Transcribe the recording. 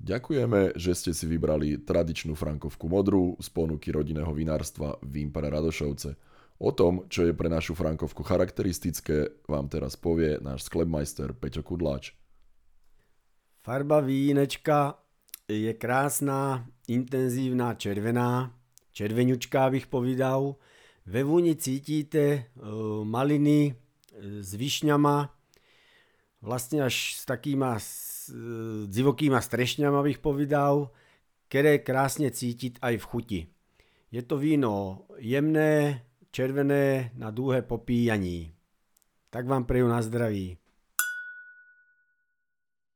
Ďakujeme, že ste si vybrali tradičnú frankovku modrú z ponuky rodinného vinárstva Vimpare Radošovce. O tom, čo je pre našu frankovku charakteristické, vám teraz povie náš sklepmajster Peťo Kudláč. Farba vínečka je krásná, intenzívna, červená, červeňučká bych povídal. Ve vúni cítite uh, maliny uh, s višňama, vlastne až s takýma divokýma strešňama bych povedal, ktoré krásne cítiť aj v chuti. Je to víno jemné, červené na dúhé popíjaní. Tak vám preju na zdraví.